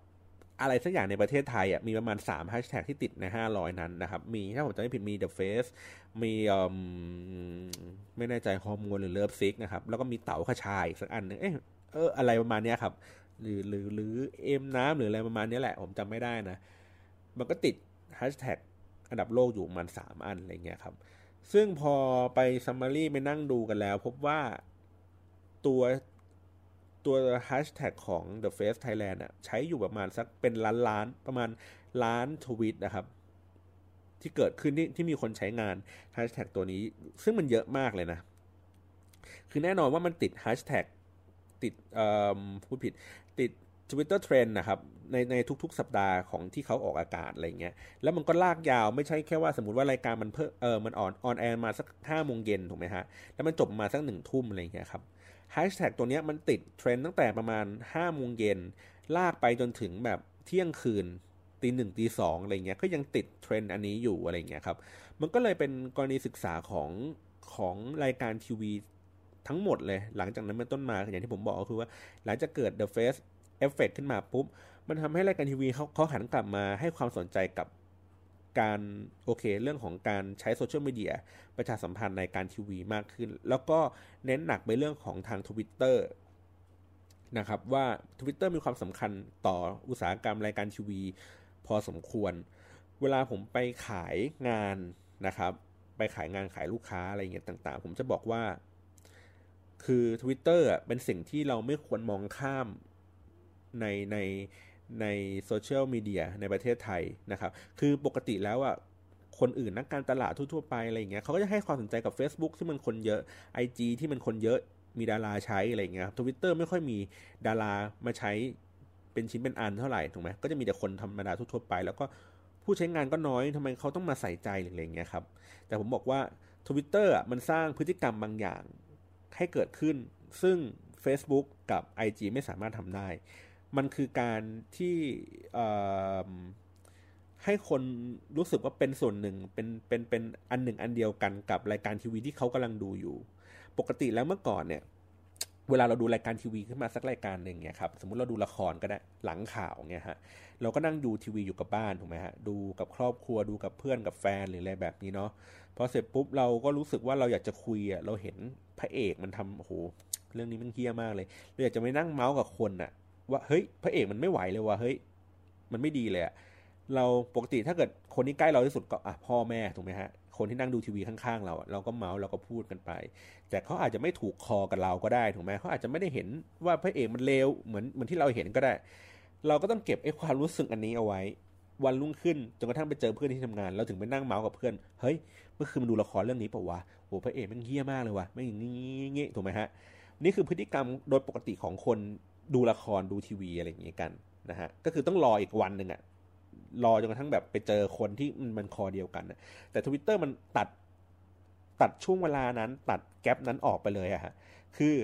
อะไรสักอย่างในประเทศไทยอะมีประมาณ3แฮชแท็กที่ติดใน 500 นั้นนะครับ มีถ้าผมจำไม่ผิดมี The Face มีไม่แน่ใจฮอร์โมนหรือ Love Sick นะครับ แล้วก็มีเต๋าคชาสักอันนึงเออเอออะไรประมาณนี้ครับ หรือหรือหรือเอ็มน้ำหรืออะไรประมาณนี้แหละ ผมจำไม่ได้นะ มันก็ติดแฮชแท็กอันดับโลกอยู่มันสามอันอะไรเงี้ยครับซึ่งพอไป summary ไปนั่งดูกันแล้ว พบว่าตัว ตัวแฮชแท็กของ The Face Thailand อะใช้อยู่ประมาณสักเป็นล้านล้านประมาณล้านทวิตนะครับ ที่เกิดขึ้นที่ที่มีคนใช้งานแฮชแท็กตัวนี้ ซึ่งมันเยอะมากเลยนะ คือแน่นอนว่ามันติดแฮชแท็กติดพูดผิดติด Twitter Trend นะครับ ในในทุกๆ สัปดาห์ของที่เขาออกอากาศอะไรเงี้ย แล้วมันก็ลากยาวไม่ใช่แค่ว่าสมมติว่ารายการมันเพิ่มเออมัน on on air มาสักห้าโมงเย็นถูกไหมฮะ แล้วมันจบมาสักหนึ่งทุ่มอะไรเงี้ยครับ แฮชแท็กตัวนี้มันติดเทรนตั้งแต่ประมาณ5โมงเย็นลากไปจนถึงแบบเที่ยงคืนตีหนึ่งตีสองอะไรเงี้ยก็ยังติดเทรนอันนี้อยู่อะไรเงี้ยครับ มันก็เลยเป็นกรณีศึกษาของของรายการทีวีทั้งหมดเลย หลังจากนั้นเป็นต้นมาอย่างที่ผมบอกก็คือว่า หลังจากเกิด The Face Effect ขึ้นมาปุ๊บ มันทำให้รายการทีวีเขาเขาหันกลับมาให้ความสนใจกับ การโอเค เรื่องของการใช้โซเชียลมีเดียประชาสัมพันธ์ในการทีวีมากขึ้น แล้วก็เน้นหนักไปเรื่องของทางทวิตเตอร์นะครับว่า Twitter มีความสำคัญต่ออุตสาหกรรมรายการทีวี พอสมควร เวลาผมไปขายงานนะครับ ไปขายงานขายลูกค้าอะไรเงี้ยต่างๆ ผมจะบอกว่า คือ Twitter เป็นสิ่งที่เราไม่ควรมองข้ามในใน ในโซเชียลมีเดียในประเทศไทยนะครับ คือปกติแล้วอะคนอื่นนักการตลาดทั่วๆไปอะไรอย่างเงี้ยเขาก็จะให้ความสนใจกับ Facebook ที่มันคนเยอะ IG ที่มันคนเยอะมีดาราใช้อะไรเงี้ยทวิตเตอร์ไม่ค่อยมีดารามาใช้เป็นชิ้นเป็นอันเท่าไหร่ถูกไหมก็จะมีแต่คนธรรมดาทั่วๆไป แล้วก็ผู้ใช้งานก็น้อยทำไมเขาต้องมาใส่ใจอะไรเงี้ยครับแต่ผมบอกว่าทวิตเตอร์อะมันสร้างพฤติกรรมบางอย่างให้เกิดขึ้น ซึ่ง Facebook กับ IG ไม่สามารถทำได้ มันคือการที่ให้คนรู้สึกว่าเป็นส่วนหนึ่งเป็นเป็นเป็นอันหนึ่งอันเดียวกันกับรายการทีวีที่เขากำลังดูอยู่ ปกติแล้วเมื่อก่อนเนี่ย เวลาเราดูรายการทีวีขึ้นมาสักรายการหนึ่งเนี่ยครับสมมติเราดูละครก็ได้หลังข่าวเนี่ยฮะเราก็นั่งดูทีวีอยู่กับบ้านถูกไหมฮะดูกับครอบครัวดูกับเพื่อนกับแฟนหรืออะไรแบบนี้เนาะพอเสร็จปุ๊บเราก็รู้สึกว่าเราอยากจะคุยอะเราเห็นพระเอกมันทำโอ้โหเรื่องนี้มันเฮี้ยมากเลยเราอยากจะไปนั่งเมาส์กับคนอะ ว่าเฮ้ยพระเอกมันไม่ไหวเลยว่ะเฮ้ย มันไม่ดีเลยอะเราปกติถ้าเกิดคนที่ใกล้เราที่สุดก็อะพ่อแม่ถูกไหมฮะคนที่นั่งดูทีวีข้างๆ เราเราก็เมาส์เราก็พูดกันไป แต่เขาอาจจะไม่ถูกคอกับเราก็ได้ถูกไหมเขาอาจจะไม่ได้เห็นว่าพระเอกมันเลวเหมือนเหมือนที่เราเห็นก็ได้ เราก็ต้องเก็บไอ้ความรู้สึกอันนี้เอาไว้ วันรุ่งขึ้นจนกระทั่งไปเจอเพื่อนที่ทำงาน เราถึงไปนั่งเมาส์กับเพื่อนเฮ้ยเมื่อคืนมันดูละครเรื่องนี้ป่าวะโหพระเอกมันเหี้ยมากเลยว่ะไม่อย่างงี้ถูกไหมฮะนี่คือพฤติกรรมโดยปกติของคน ดูละครดูทีวีอะไรอย่างงี้กันนะฮะก็คือต้องรออีกวันหนึ่งอะรอจนกระทั่งแบบไปเจอคนที่มันคอเดียวกันแต่ทวิตเตอร์มันตัดตัดช่วงเวลานั้น ตัด gap นั้นออกไปเลยอะฮะคือ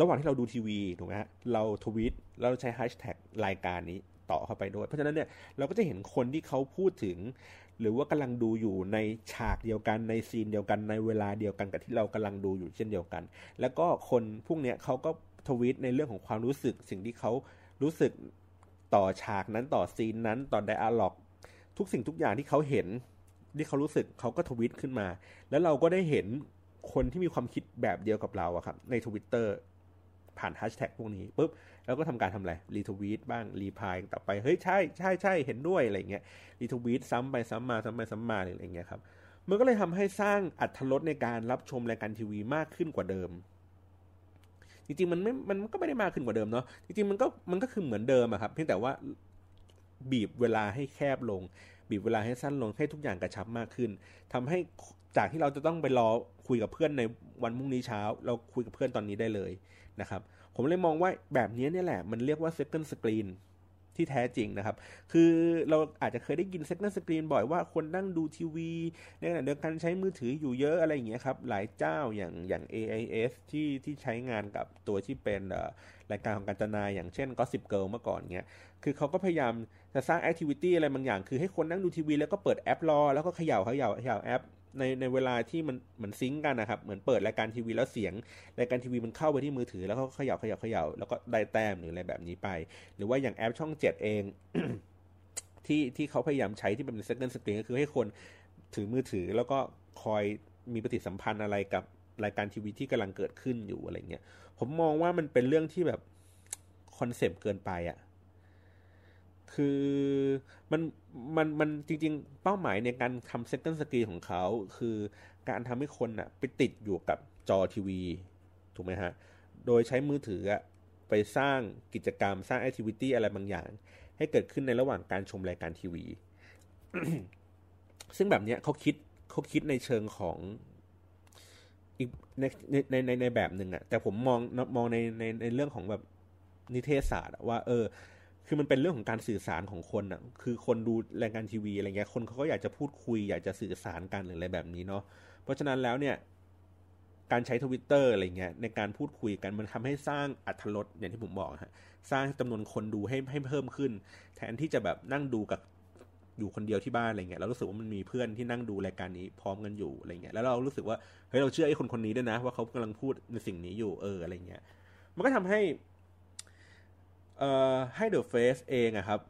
ระหว่างที่เราดูทีวีถูกไหมฮะเราทวิตเราใช้แฮชแท็กรายการนี้ต่อเข้าไปด้วย เพราะฉะนั้นเนี่ยเราก็จะเห็นคนที่เขาพูดถึง หรือว่ากำลังดูอยู่ในฉากเดียวกันในซีนเดียวกันในเวลาเดียวกันกับที่เรากำลังดูอยู่เช่นเดียวกัน แล้วก็คนพวกเนี้ยเขาก็ ทวีตในเรื่องของความรู้สึก สิ่งที่เขารู้สึกต่อฉากนั้นต่อซีนนั้นต่อไดอะล็อก ทุกสิ่งทุกอย่างที่เขาเห็น ที่เขารู้สึกเขาก็ทวิตขึ้นมา แล้วเราก็ได้เห็นคนที่มีความคิดแบบเดียวกับเราอะครับ ในทวิตเตอร์ผ่านแฮชแท็กพวกนี้ปุ๊บแล้วก็ทำการทำอะไรรีทวีตบ้างรีพายต่อไป เฮ้ย ใช่ใช่ใช่เห็นด้วยอะไรเงี้ยรีทวีตซ้ำไปซ้ำมาซ้ำไปซ้ำมาอะไรเงี้ยครับมันก็เลยทำให้สร้างอัตรสในการรับชมรายการทีวีมากขึ้นกว่าเดิม จริงๆมันไม่มันก็ไม่ได้มากขึ้นกว่าเดิมเนาะจริงๆมันก็มันก็คือเหมือนเดิมอะครับเพียงแต่ว่าบีบเวลาให้แคบลง บีบเวลาให้สั้นลงให้ทุกอย่างกระชับมากขึ้นทำให้จากที่เราจะต้องไปรอคุยกับเพื่อนในวันพรุ่งนี้เช้า เราคุยกับเพื่อนตอนนี้ได้เลยนะครับผมเลยมองว่าแบบนี้เนี่ยแหละมันเรียกว่า second screen ที่แท้จริงนะครับ คือเราอาจจะเคยได้ยิน second screen บ่อยว่าคนนั่งดูทีวีในขณะเดียวกันใช้มือถืออยู่เยอะอะไรอย่างเงี้ยครับ หลายเจ้าอย่างอย่าง AIS ที่ที่ใช้งานกับตัวที่เป็นรายการของการจนาอย่างเช่น Gossip Girl เมื่อก่อนเงี้ย คือเขาก็พยายามจะสร้างแอคทิวิตี้อะไรบางอย่าง คือให้คนนั่งดูทีวีแล้วก็เปิดแอปรอ แล้วก็เขย่าเขย่าเขย่าแอป ในในเวลาที่มันเหมือน sync กันนะครับ เหมือนเปิดรายการทีวีแล้วเสียงรายการทีวีมันเข้าไปที่มือถือแล้วก็เขย่าเขย่าเขย่าแล้วก็ได้แต้มหรืออะไรแบบนี้ไป หรือว่าอย่างแอปช่องเจ็ดเอง ที่ที่เขาพยายามใช้ที่เป็น second screen ก็คือให้คนถือมือถือแล้วก็คอยมีปฏิสัมพันธ์อะไรกับรายการทีวีที่กำลังเกิดขึ้นอยู่อะไรเงี้ยผมมองว่ามันเป็นเรื่องที่แบบ concept เกินไปอะ่ะ คือมันมันมันจริง ๆ เป้าหมายในการทำเซ c เ n d สกรีของเขาคือการทำให้คนอะไปติดอยู่กับจอทีวี ถูกไหมฮะ โดยใช้มือถืออะไปสร้างกิจกรรมสร้างแอคทิวิตี้อะไรบางอย่าง ให้เกิดขึ้นในระหว่างการชมรายการทีวี ซึ่งแบบเนี้ยเขาคิดเขาคิดในเชิงของอีกในในในในแบบหนึ่งอะแต่ผมมองมองในในในเรื่องของแบบนิเทศศาสตร์ว่า เออ คือมันเป็นเรื่องของการสื่อสารของคนอะ คือคนดูรายการทีวีอะไรเงี้ย คนเขาก็อยากจะพูดคุย อยากจะสื่อสารกันหรืออะไรแบบนี้เนาะ เพราะฉะนั้นแล้วเนี่ย การใช้ทวิตเตอร์อะไรเงี้ยในการพูดคุยกันมันทำให้สร้างอัตรสอย่างที่ผมบอกฮะ สร้างจำนวนคนดูให้ให้เพิ่มขึ้น แทนที่จะแบบนั่งดูกับอยู่คนเดียวที่บ้านอะไรเงี้ยเรารู้สึกว่ามันมีเพื่อนที่นั่งดูรายการนี้พร้อมกันอยู่อะไรเงี้ยแล้วเรารู้สึกว่าเฮ้ยเราเชื่อไอ้คนคนนี้ด้วยนะ ว่าเขากำลังพูดในสิ่งนี้อยู่เอออะไรเงี้ยมันก็ทำให้ เอ่อให้ The Face เองอะครับ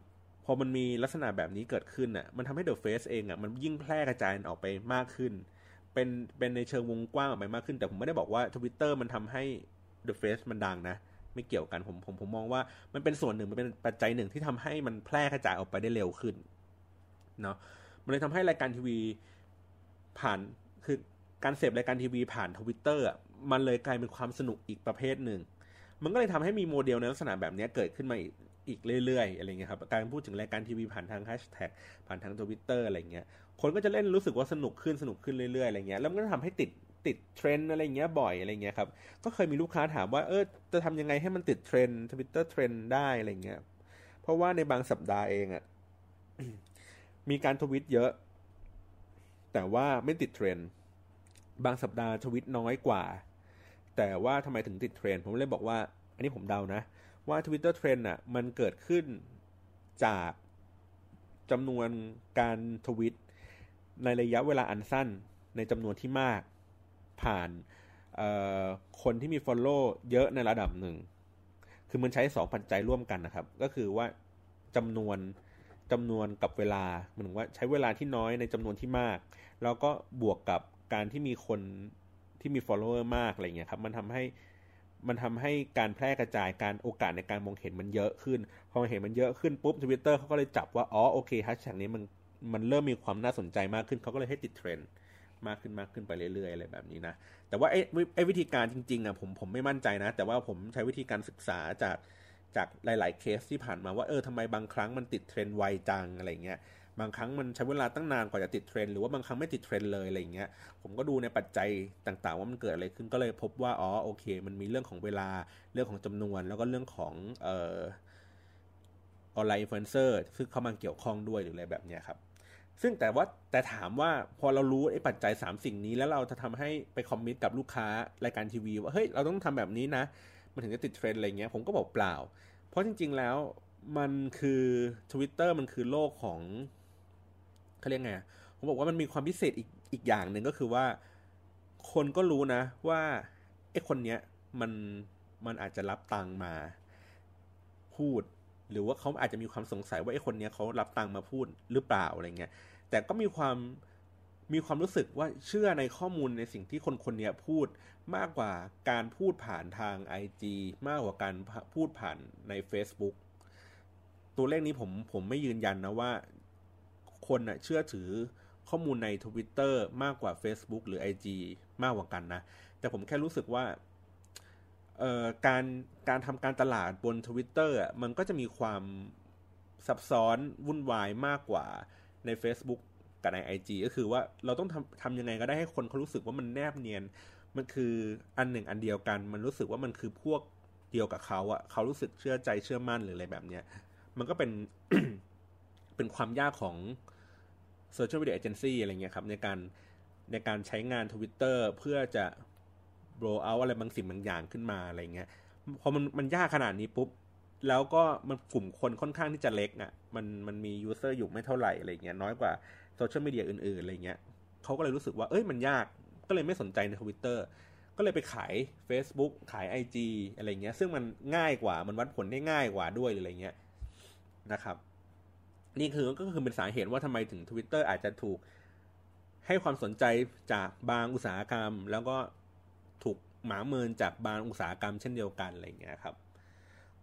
พอมันมีลักษณะแบบนี้เกิดขึ้นอะมันทำให้ The Face เองอะมันยิ่งแพร่กระจายออกไปมากขึ้น เป็นเป็นในเชิงวงกว้างออกไปมากขึ้น แต่ผมไม่ได้บอกว่าทวิตเตอร์มันทำให้ The Face มันดังนะไม่เกี่ยวกันผมผมผมมองว่ามันเป็นส่วนหนึ่งมันเป็นปัจจัยหนึ่งที่ทำให้มันแพร่กระจายออกไปได้เร็วขึ้นเนาะมันเลยทำให้รายการทีวีผ่านคือการเสพรายการทีวีผ่านทวิตเตอร์มันเลยกลายเป็นความสนุกอีกประเภทหนึ่ง มันก็เลยทำให้มีโมเดลในลักษณะแบบนี้เกิดขึ้นมาอีกอีกเรื่อยๆอะไรเงี้ยครับการพูดถึงรายการทีวีผ่านทางแฮชแท็กผ่านทางทวิตเตอร์อะไรเงี้ยคนก็จะเล่นรู้สึกว่าสนุกขึ้นสนุกขึ้นเรื่อยๆอะไรเงี้ยแล้วมันก็ทำให้ติดติดเทรนอะไรเงี้ยบ่อยอะไรเงี้ยครับก็เคยมีลูกค้าถามว่าเออจะทำยังไงให้มันติดเทรนทวิตเตอร์เทรนได้อะไรเงี้ยเพราะว่าในบางสัปดาห์เองอะมีการทวิตเยอะ แต่ว่าไม่ติดเทรนบางสัปดาห์ทวิตน้อยกว่า แต่ว่าทำไมถึงติดเทรนด์ผมเลยบอกว่า อันนี้ผมเดานะ ว่า Twitter Trend อะ มันเกิดขึ้นจากจำนวนการทวิต ในระยะเวลาอันสั้นในจำนวนที่มากผ่านคนที่มี Follow เยอะในระดับหนึ่ง คือมันใช้สองปัจจัยร่วมกันนะครับ ก็คือว่าจำนวนจำนวนกับเวลาหมายถึงว่าใช้เวลาที่น้อยในจำนวนที่มาก แล้วก็บวกกับการที่มีคน ที่มี follower มากอะไรเงี้ยครับมันทำให้มันทำให้การแพร่กระจายการโอกาสในการมองเห็นมันเยอะขึ้น พอเห็นมันเยอะขึ้นปุ๊บทวิตเตอร์เขาก็เลยจับว่าอ๋อโอเคแฮชแท็กนี้มันมันเริ่มมีความน่าสนใจมากขึ้นเขาก็เลยให้ติดเทรนด์มากขึ้นมากขึ้นไปเรื่อยๆอะไรแบบนี้นะ แต่ว่าไอ้ไอ้วิธีการจริงๆอะผมผมไม่มั่นใจนะ แต่ว่าผมใช้วิธีการศึกษาจากจากหลาย ๆ เคสที่ผ่านมาว่าเออทำไมบางครั้งมันติดเทรนด์ไวจังอะไรเงี้ย บางครั้งมันใช้เวลาตั้งนานกว่าจะติดเทรนหรือว่าบางครั้งไม่ติดเทรนเลยอะไรเงี้ยผมก็ดูในปัจจัยต่างๆ ว่ามันเกิดอะไรขึ้นก็เลยพบว่าอ๋อโอเค มันมีเรื่องของเวลาเรื่องของจำนวน แล้วก็เรื่องของเอ่อ online influencer ซึ่งเข้ามาเกี่ยวข้องด้วยหรืออะไรแบบเนี้ยครับซึ่งแต่ว่าแต่ถามว่าพอเรารู้ไอ้ปัจจัย 3 สิ่งนี้แล้วเราจะทำให้ไป commit กับลูกค้ารายการทีวี ว่าเฮ้ยเราต้องทำแบบนี้นะ มันถึงจะติดเทรนอะไรเงี้ยผมก็บอกเปล่า เพราะจริง ๆแล้วมันคือ Twitter มันคือโลกของ เขาเรียกไงผมบอกว่ามันมีความพิเศษอีกอีกอย่างหนึ่งก็คือว่า คนก็รู้นะว่าไอ้คนเนี้ยมันมันอาจจะรับตังมาพูด หรือว่าเขาอาจจะมีความสงสัยว่าไอ้คนนี้เขารับตังมาพูดหรือเปล่าอะไรเงี้ยแต่ก็มีความมีความรู้สึกว่าเชื่อในข้อมูลในสิ่งที่คนคนนี้พูดมากกว่าการพูดผ่านทาง IG มากกว่าการพูดผ่านใน Facebook ตัวเลขนี้ผมผมไม่ยืนยันนะว่า คนน่ะเชื่อถือข้อมูลใน Twitter มากกว่า Facebook หรือ IG มากกว่ากันนะ แต่ผมแค่รู้สึกว่าเอ่อการการทำการตลาดบน Twitter อะมันก็จะมีความซับซ้อนวุ่นวายมากกว่าใน Facebook กับใน IG ก็คือว่าเราต้องทำทำยังไงก็ได้ให้คนเขารู้สึกว่ามันแนบเนียน มันคืออันหนึ่งอันเดียวกัน มันรู้สึกว่ามันคือพวกเดียวกับเขาอะเขารู้สึกเชื่อใจเชื่อมั่นหรืออะไรแบบเนี้ย มันก็เป็นเป็นความยากของ โซเชียลมีเดียเอเจนซี่อะไรเงี้ยครับในการในการใช้งาน Twitter เพื่อจะโบรเอาอะไรบางสิ่งบางอย่างขึ้นมาอะไรเงี้ยพอมันมันยากขนาดนี้ปุ๊บ แล้วก็มันกลุ่มคนค่อนข้างที่จะเล็กอะ่ะมันมันมี user อยู่ไม่เท่าไหร่อะไรเงี้ยน้อยกว่าโซเชียลมีเดียอื่นๆอะไรเงี้ยเขาก็เลยรู้สึกว่าเอ้ยมันยากก็เลยไม่สนใจในทวิตเตอร์ก็เลยไปขาย Facebook ขาย IG อะไรเงี้ย ซึ่งมันง่ายกว่ามันวัดผลได้ง่ายกว่าด้วยอะไรเงี้ยนะครับ นี่คือก็คือเป็นสาเหตุว่าทำไมถึง Twitter อาจจะถูกให้ความสนใจจากบางอุตสาหกรรม แล้วก็ถูกหมาเมินจากบางอุตสาหกรรมเช่นเดียวกันอะไรเงี้ยครับ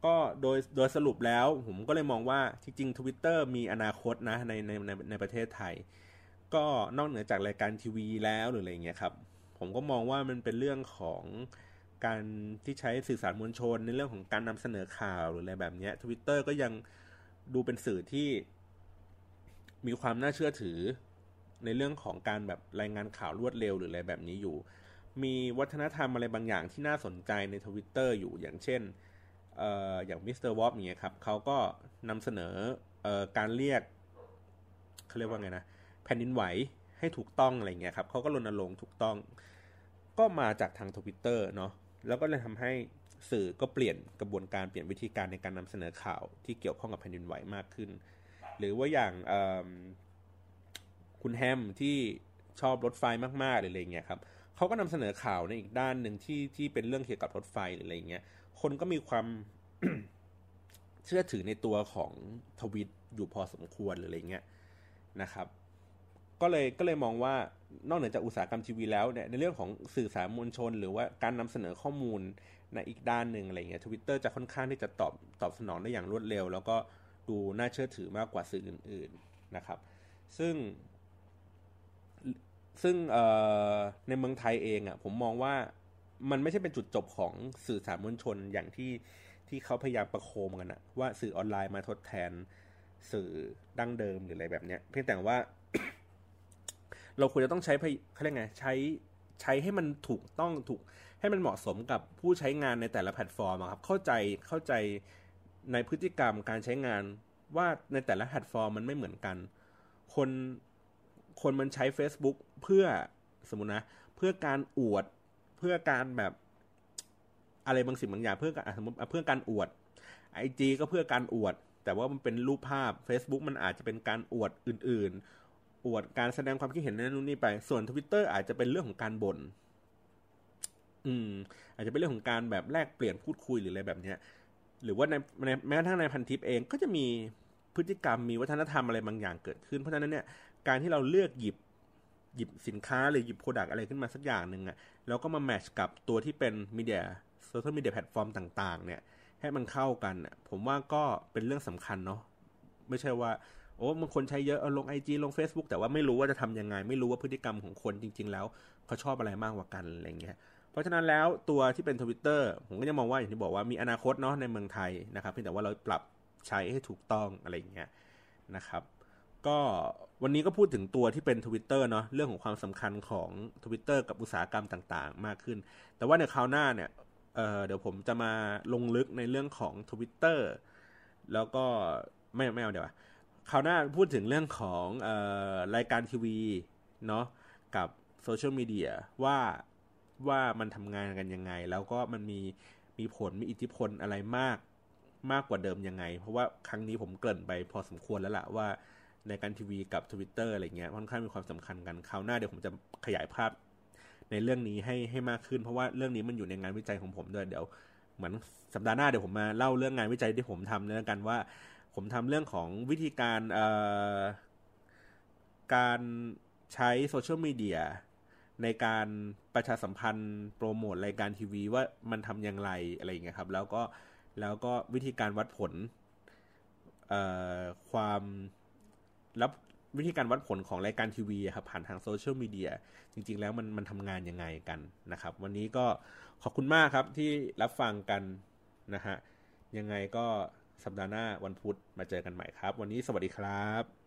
ก็โดยโดยสรุปแล้วผมก็เลยมองว่าจริงๆ Twitter มีอนาคตนะในในในในประเทศไทย ก็นอกเหนือจากรายการทีวีแล้วหรืออะไรเงี้ยครับ ผมก็มองว่ามันเป็นเรื่องของการที่ใช้สื่อสารมวลชนในเรื่องของการนำเสนอข่าวหรืออะไรแบบนี้ทวิตเตอร์ก็ยังดูเป็นสื่อที่ มีความน่าเชื่อถือในเรื่องของการแบบรายงานข่าวรวดเร็วหรืออะไรแบบนี้อยู่ มีวัฒนธรรมอะไรบางอย่างที่น่าสนใจในทวิตเตอร์อยู่อย่างเช่นเอ่ออย่างมิสเตอร์วอปเนี่ยครับเขาก็นำเสนอเอ่อการเรียกเขาเรียกว่าไงนะแผ่นดินไหวให้ถูกต้องอะไรเงี้ยครับเขาก็รณรงค์ถูกต้อง ก็มาจากทางทวิตเตอร์เนาะแล้วก็เลยทำให้สื่อก็เปลี่ยนกระบวนการเปลี่ยนวิธีการในการนำเสนอข่าวที่เกี่ยวข้องกับแผ่นดินไหวมากขึ้น หรือว่าอย่างคุณแฮมที่ชอบรถไฟมากๆหรืออะไรเงี้ยครับเขาก็นำเสนอข่าวในอีกด้านหนึ่งที่ที่เป็นเรื่องเกี่ยวกับรถไฟหรืออะไรเงี้ยคนก็มีความเชื่อถือในตัวของทวิตอยู่พอสมควรหรืออะไรเงี้ยนะครับ ก็เลยก็เลยมองว่านอกเหนือจากอุตสาหกรรมทีวีแล้วเนี่ยในเรื่องของสื่อสารมวลชน หรือว่าการนำเสนอข้อมูลในอีกด้านหนึ่งอะไรเงี้ยทวิตเตอร์จะค่อนข้างที่จะตอบตอบสนองได้อย่างรวดเร็ว แล้วก็ ดูน่าเชื่อถือมากกว่าสื่ออื่น ๆนะครับ ซึ่งซึ่งในเมืองไทยเองอะ่ะผมมองว่ามันไม่ใช่เป็นจุดจบของสื่อสารมวลชนอย่างที่ที่เขาพยายามประโคมกันอะว่าสื่อออนไลน์มาทดแทนสื่อดั้งเดิมหรืออะไรแบบเนี้ย เพียงแต่ว่า เราควรจะต้องใช้เขาเรียกไงใช้ใช้ให้มันถูกต้องถูกให้มันเหมาะสมกับผู้ใช้งานในแต่ละแพลตฟอร์มครับเข้าใจเข้าใจ ในพฤติกรรมการใช้งานว่าในแต่ละแพลตฟอร์มมันไม่เหมือนกัน คนคนมันใช้ Facebook เพื่อสมมตินะ เพื่อการอวดเพื่อการแบบอะไรบางสิ่งบางอย่างเพื่อการสมมติเพื่อการอวดไอจีก็เพื่อการอวด แต่ว่ามันเป็นรูปภาพ Facebook มันอาจจะเป็นการอวดอื่น ๆ อวดการแสดงความคิดเห็นนั่นนู่นนี่ไป ส่วน Twitter อาจจะเป็นเรื่องของการบน่นอืม อาจจะเป็นเรื่องของการแบบแลกเปลี่ยนพูดคุยหรืออะไรแบบเนี้ย หรือว่าในแม้กระทั่งในพันทิปเองก็จะมีพฤติกรรมมีวัฒนธรรมอะไรบางอย่างเกิดขึ้น เพราะฉะนั้นเนี่ยการที่เราเลือกหยิบหยิบสินค้าหรือหยิบ product อะไรขึ้นมาสักอย่างหนึ่งอะ่ะแล้วก็มา match กับตัวที่เป็น media โซเชียลมีเดียแพลตฟอร์มต่าง ๆ เนี่ย ให้มันเข้ากันผมว่าก็เป็นเรื่องสำคัญเนาะไม่ใช่ว่า โอ้บางคนใช้เยอะเอาลงไอจีลง Facebook แต่ว่าไม่รู้ว่าจะทำยังไง ไม่รู้ว่าพฤติกรรมของคนจริง ๆ แล้วเขาชอบอะไรมากกว่ากันอะไรเงี้ย เพราะฉะนั้นแล้วตัวที่เป็นทวิตเตอร์ผมก็จะมองว่าอย่างที่บอกว่ามีอนาคตเนาะในเมืองไทยนะครับเพียงแต่ว่าเราปรับใช้ให้ถูกต้องอะไรอย่างเงี้ยนะครับก็วันนี้ก็พูดถึงตัวที่เป็นทวิตเตอร์เนาะเรื่องของความสำคัญของทวิตเตอร์กับอุตสาหกรรมต่างๆ มากขึ้น แต่ว่าในคราวหน้าเนี่ยเดี๋ยวผมจะมาลงลึกในเรื่องของทวิตเตอร์แล้วก็ไม่ไม่เอาเดี๋ยวคราวหน้าพูดถึงเรื่องของออรายการทีวีเนาะกับโซเชียลมีเดียว่า ว่ามันทำงานกันยังไง แล้วก็มันมีมีผลมีอิทธิพลอะไรมากมากกว่าเดิมยังไง เพราะว่าครั้งนี้ผมเกริ่นไปพอสมควรแล้วล่ะว่าในการทีวีกับ Twitter อะไรเงี้ยค่อนข้างมีความสำคัญกันคราวหน้าเดี๋ยวผมจะขยายภาพในเรื่องนี้ให้ให้มากขึ้น เพราะว่าเรื่องนี้มันอยู่ในงานวิจัยของผมด้วยเดี๋ยวเหมือนสัปดาห์หน้าเดี๋ยวผมมาเล่าเรื่องงานวิจัยที่ผมทำแล้วกันว่า ผมทำเรื่องของวิธีการเอ่อการใช้โซเชียลมีเดีย ในการประชาสัมพันธ์โปรโมทรายการทีวีว่ามันทำอย่างไรอะไรอย่างเงี้ยครับ แล้วก็แล้วก็วิธีการวัดผลความรับวิธีการวัดผลของรายการทีวีครับผ่านทางโซเชียลมีเดียจริง ๆ แล้วมันมันทำงานยังไงกันนะครับ วันนี้ก็ขอบคุณมากครับที่รับฟังกันนะฮะยังไงก็สัปดาห์หน้าวันพุธมาเจอกันใหม่ครับ วันนี้สวัสดีครับ